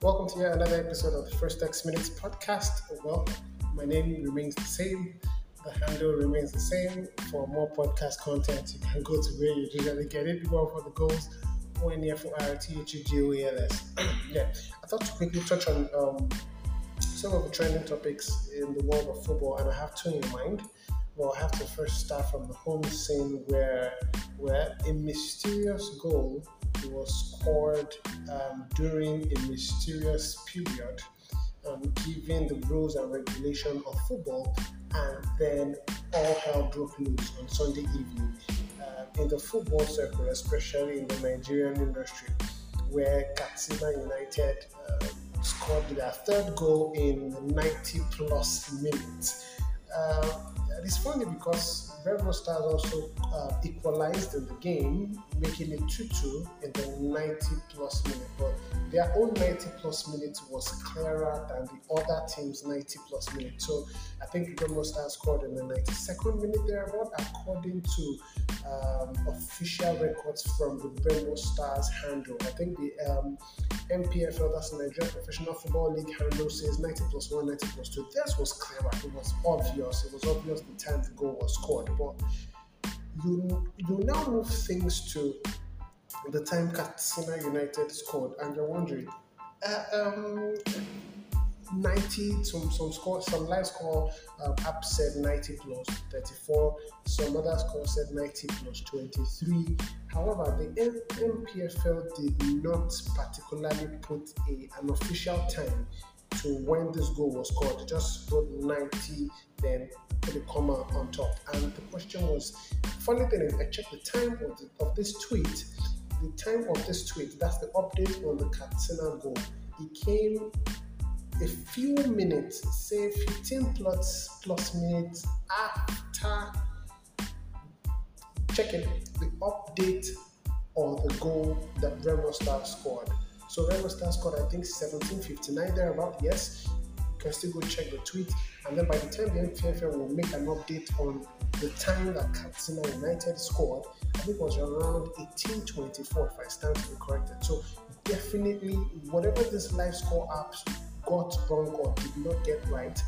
Welcome to yet another episode of the First X Minutes podcast. Well, my name remains the same, the handle remains the same. For more podcast content, you can go to where you usually get it. Go for the goals, ONF for RTHGOALS. yeah, I thought to quickly touch on um, some of the trending topics in the world of football, and I have two in mind. Well, have to first start from the home scene where, where a mysterious goal was scored um, during a mysterious period, um, given the rules and regulation of football, and then all hell broke loose on Sunday evening uh, in the football circle, especially in the Nigerian industry, where Katsina United uh, scored their third goal in 90 plus minutes. Uh, it's funny because Velvet Stars also uh, equalized in the game, making it 2 2 in the 90 plus minute. But their own 90 plus minutes was clearer than the other team's 90 plus minute. So I think Velvet Stars scored in the 92nd minute thereabout, according to um, official records from the Remo Stars handle. I think the um, NPFL, that's Nigerian Professional Football League handle, says 90 plus 1, 90 plus 2. This was clever. It was obvious. It was obvious the time the goal was scored. But you, you now move things to the time Katsina United scored, and you're wondering, uh, um, 90 some some score some live score um, app said 90 plus 34 some other score said 90 plus 23 however the NPFL did not particularly put a, an official time to when this goal was scored. Just put 90 then put a comma on top. And the question was funny thing is I checked the time of, the, of this tweet. The time of this tweet that's the update on the Katsina goal. It came a few minutes, say 15 plus plus minutes after checking the update on the goal that Remo Star scored. So Remo Star scored, I think 1759 thereabout. Yes, you can still go check the tweet. And then by the time the NPFL will make an update on the time that Katsina United scored, I think it was around 1824 if I stand to be corrected. So definitely, whatever this live score apps got wrong or did not get right,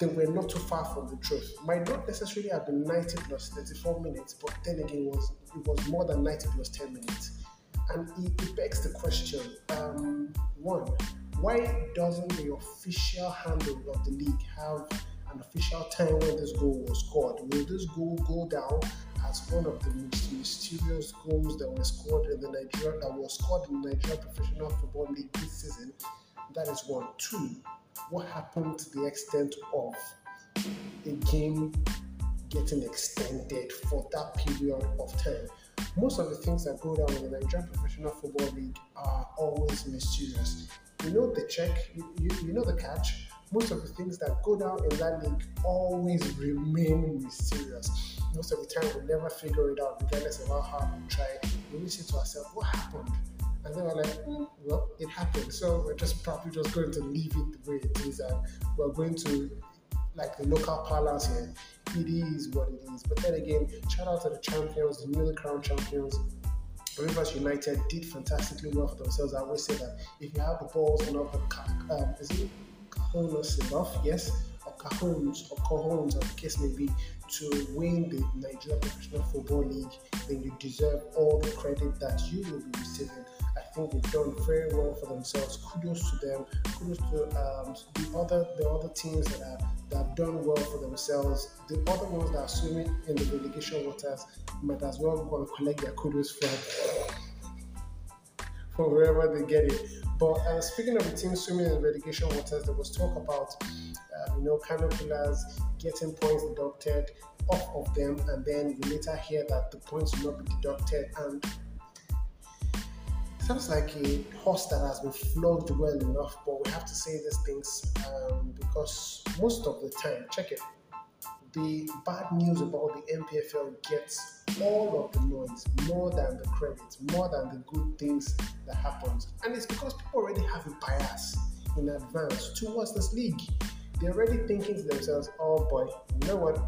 they were not too far from the truth. Might not necessarily have been 90 plus 34 minutes, but then again, it was it was more than 90 plus 10 minutes. And it, it begs the question: um, one, why doesn't the official handle of the league have an official time when this goal was scored? Will this goal go down as one of the most mysterious goals that was scored in the Nigeria that was scored in the Nigeria Professional Football League this season? That is one. Two, what happened to the extent of a game getting extended for that period of time? Most of the things that go down in the Nigerian Professional Football League are always mysterious. You know the check, you, you, you know the catch. Most of the things that go down in that league always remain mysterious. Most of the time, we never figure it out, regardless of how hard we try. We say to ourselves, what happened? And they were like, mm, well, it happened. So we're just probably just going to leave it the way it is. And we're going to, like the local parlance here, it is what it is. But then again, shout out to the champions, the newly crowned champions. Rivers United did fantastically well for themselves. I always say that if you have the balls enough, the um, is it enough? Yes, or cajones or cojones, as the case may be, to win the Nigeria Professional Football League, then you deserve all the credit that you will be receiving think they've done very well for themselves. Kudos to them. Kudos to um, the other the other teams that that have done well for themselves. The other ones that are swimming in the relegation waters might as well go and collect their kudos from from wherever they get it. But uh, speaking of the team swimming in relegation waters, there was talk about uh, you know Kano Pillars getting points deducted off of them, and then you later hear that the points will not be deducted and sounds like a horse that has been flogged well enough, but we have to say these things um, because most of the time, check it, the bad news about the NPFL gets all of the noise more than the credits, more than the good things that happens. And it's because people already have a bias in advance towards this league. They're already thinking to themselves, oh boy, you know what?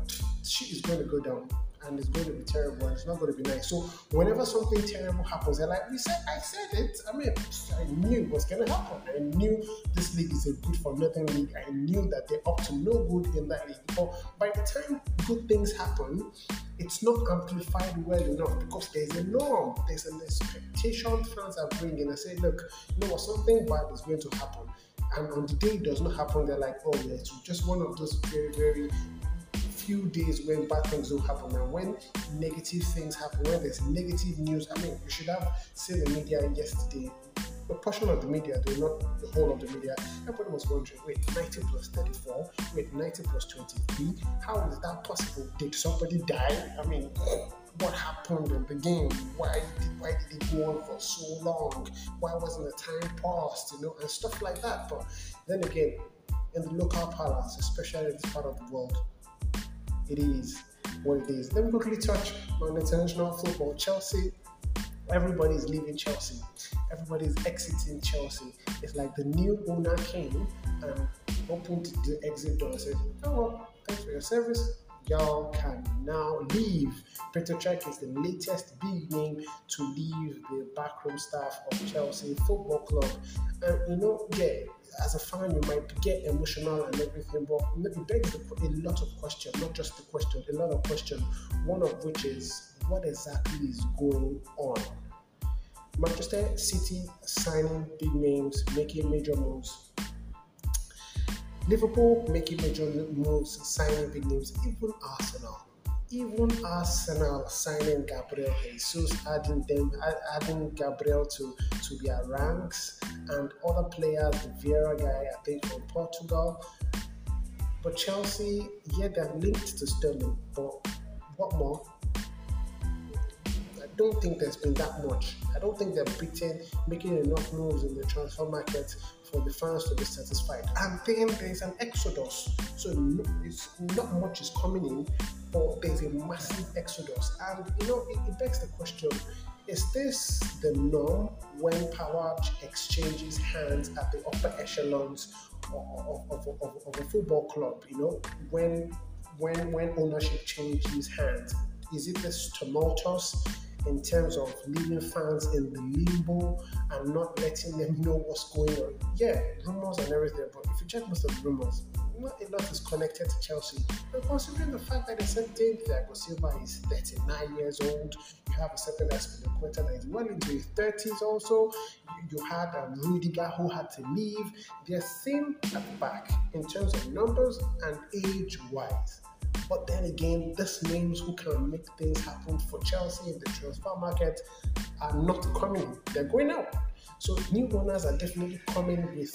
shit is going to go down and it's going to be terrible and it's not going to be nice. So whenever something terrible happens, they're like, "We said, I said it. I mean, I knew what's going to happen. I knew this league is a good for nothing league. I knew that they're up to no good in that league. But by the time good things happen, it's not amplified well enough because there's a norm, there's an expectation fans are bringing. I say, look, you know what, something bad is going to happen. And on the day it does not happen, they're like, oh, yeah, it's just one of those very, very few days when bad things don't happen and when negative things happen, when there's negative news. I mean, you should have seen the media yesterday. A portion of the media, though not the whole of the media, everybody was wondering, wait, 90 plus 34, wait, 90 plus 23, how is that possible? Did somebody die? I mean, what happened in the game? Why did why did it go on for so long? Why wasn't the time passed? You know, and stuff like that. But then again, in the local palace, especially in this part of the world, it is what it is. Let me quickly touch on international football. Chelsea, everybody's leaving Chelsea. Everybody's exiting Chelsea. It's like the new owner came and opened the exit door and said, Oh, well, thanks for your service. Y'all can now leave. Petr Cech is the latest big name to leave the backroom staff of Chelsea Football Club. And you know, yeah, as a fan, you might get emotional and everything, but it begs a lot of questions, not just the question, a lot of questions. One of which is what exactly is going on? Manchester City signing big names, making major moves. Liverpool making major moves, signing big names, even Arsenal even Arsenal signing Gabriel Jesus, adding them, adding Gabriel to, to their ranks, and other players, the Vieira guy, I think from Portugal. But Chelsea, yeah, they're linked to Sterling, but what more? Don't think there's been that much. I don't think they're beating, making enough moves in the transfer market for the fans to be satisfied. And then there's an exodus. So it's not much is coming in, but there's a massive exodus. And you know, it, it begs the question is this the norm when power exchanges hands at the upper echelons of, of, of, of, a football club? You know, when when when ownership changes hands, is it this tumultuous? In terms of leaving fans in the limbo and not letting them know what's going on. Yeah, rumors and everything, but if you check most of the rumors, not a lot is connected to Chelsea. And considering the fact that a certain Thiago Silva is 39 years old, you have a certain Azpilicueta that is well into his 30s also, you, had um, Rudiger who had to leave. They're same at the back in terms of numbers and age-wise. But then again, these names who can make things happen for Chelsea in the transfer market are not coming. They're going out. So new owners are definitely coming with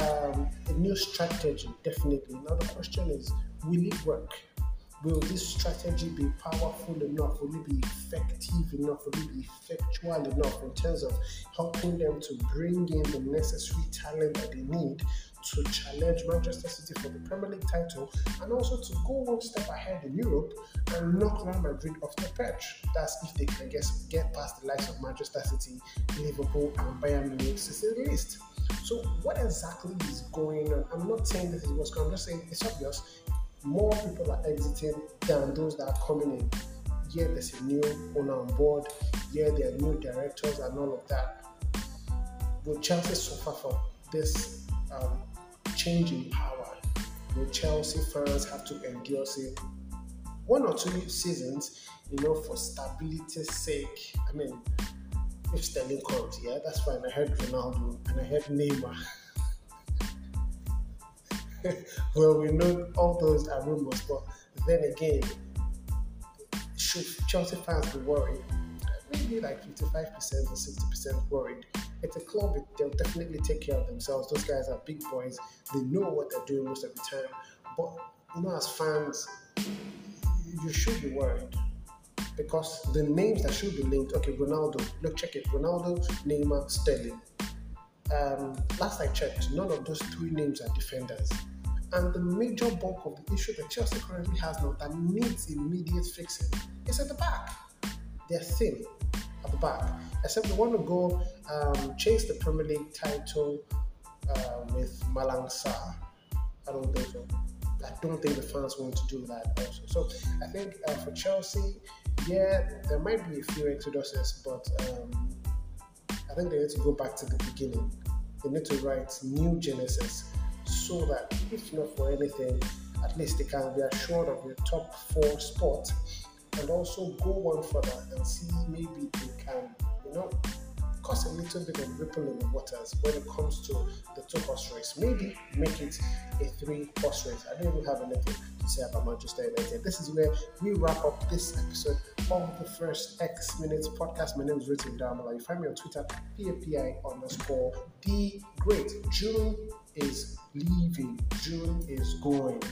um, a new strategy. Definitely. Now the question is, will it work? Will this strategy be powerful enough? Will it be effective enough? Will it be effectual enough in terms of helping them to bring in the necessary talent that they need to challenge Manchester City for the Premier League title and also to go one step ahead in Europe and knock Real Madrid off the perch. That's if they can get, get past the likes of Manchester City, Liverpool, and Bayern Munich to the least. So, what exactly is going on? I'm not saying this is what's going on, I'm just saying it's obvious. More people are exiting than those that are coming in. Yeah, there's a new owner on board. Yeah, there are new directors and all of that. Will Chelsea suffer for this um, change in power the Chelsea fans have to endure say one or two seasons, you know, for stability's sake. I mean, if Sterling comes, yeah, that's fine. I heard Ronaldo and I heard Neymar. well, we know all those are rumors, but then again, should Chelsea fans be worried? Maybe like 55% or 60% worried it's a club, they'll definitely take care of themselves. Those guys are big boys, they know what they're doing most of the time. But, you know, as fans, you should be worried because the names that should be linked okay, Ronaldo, look, check it Ronaldo, Neymar, Sterling. Um, last I checked, none of those three names are defenders. And the major bulk of the issue that Chelsea currently has now that needs immediate fixing is at the back. They're thin the back. Except we want to go um, chase the Premier League title uh, with Malang. I don't think so. I don't think the fans want to do that also. So I think uh, for Chelsea, yeah, there might be a few exoduses, but um, I think they need to go back to the beginning. They need to write new genesis so that if not for anything, at least they can be assured of the top four spot and also go one further and see maybe they can, you know, cause a little bit of ripple in the waters when it comes to the two horse race. Maybe make it a three horse race. I don't even have anything to say about Manchester United. This is where we wrap up this episode of the first X Minutes podcast. My name is Richard Damala. You find me on Twitter, PAPI underscore D Great. June is leaving, June is going.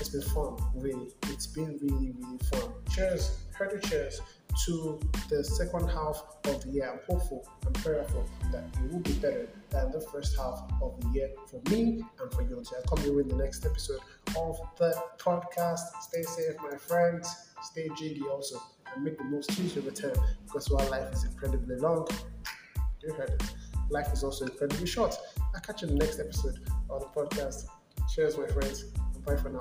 It's been fun, really. It's been really, really fun. Cheers, heard cheers to the second half of the year. I'm hopeful and prayerful that it will be better than the first half of the year for me and for you. Until I come here in the next episode of the podcast. Stay safe, my friends. Stay jiggy also. And make the most of return because while life is incredibly long, you heard it. Life is also incredibly short. I'll catch you in the next episode of the podcast. Cheers, my friends. Bye for now.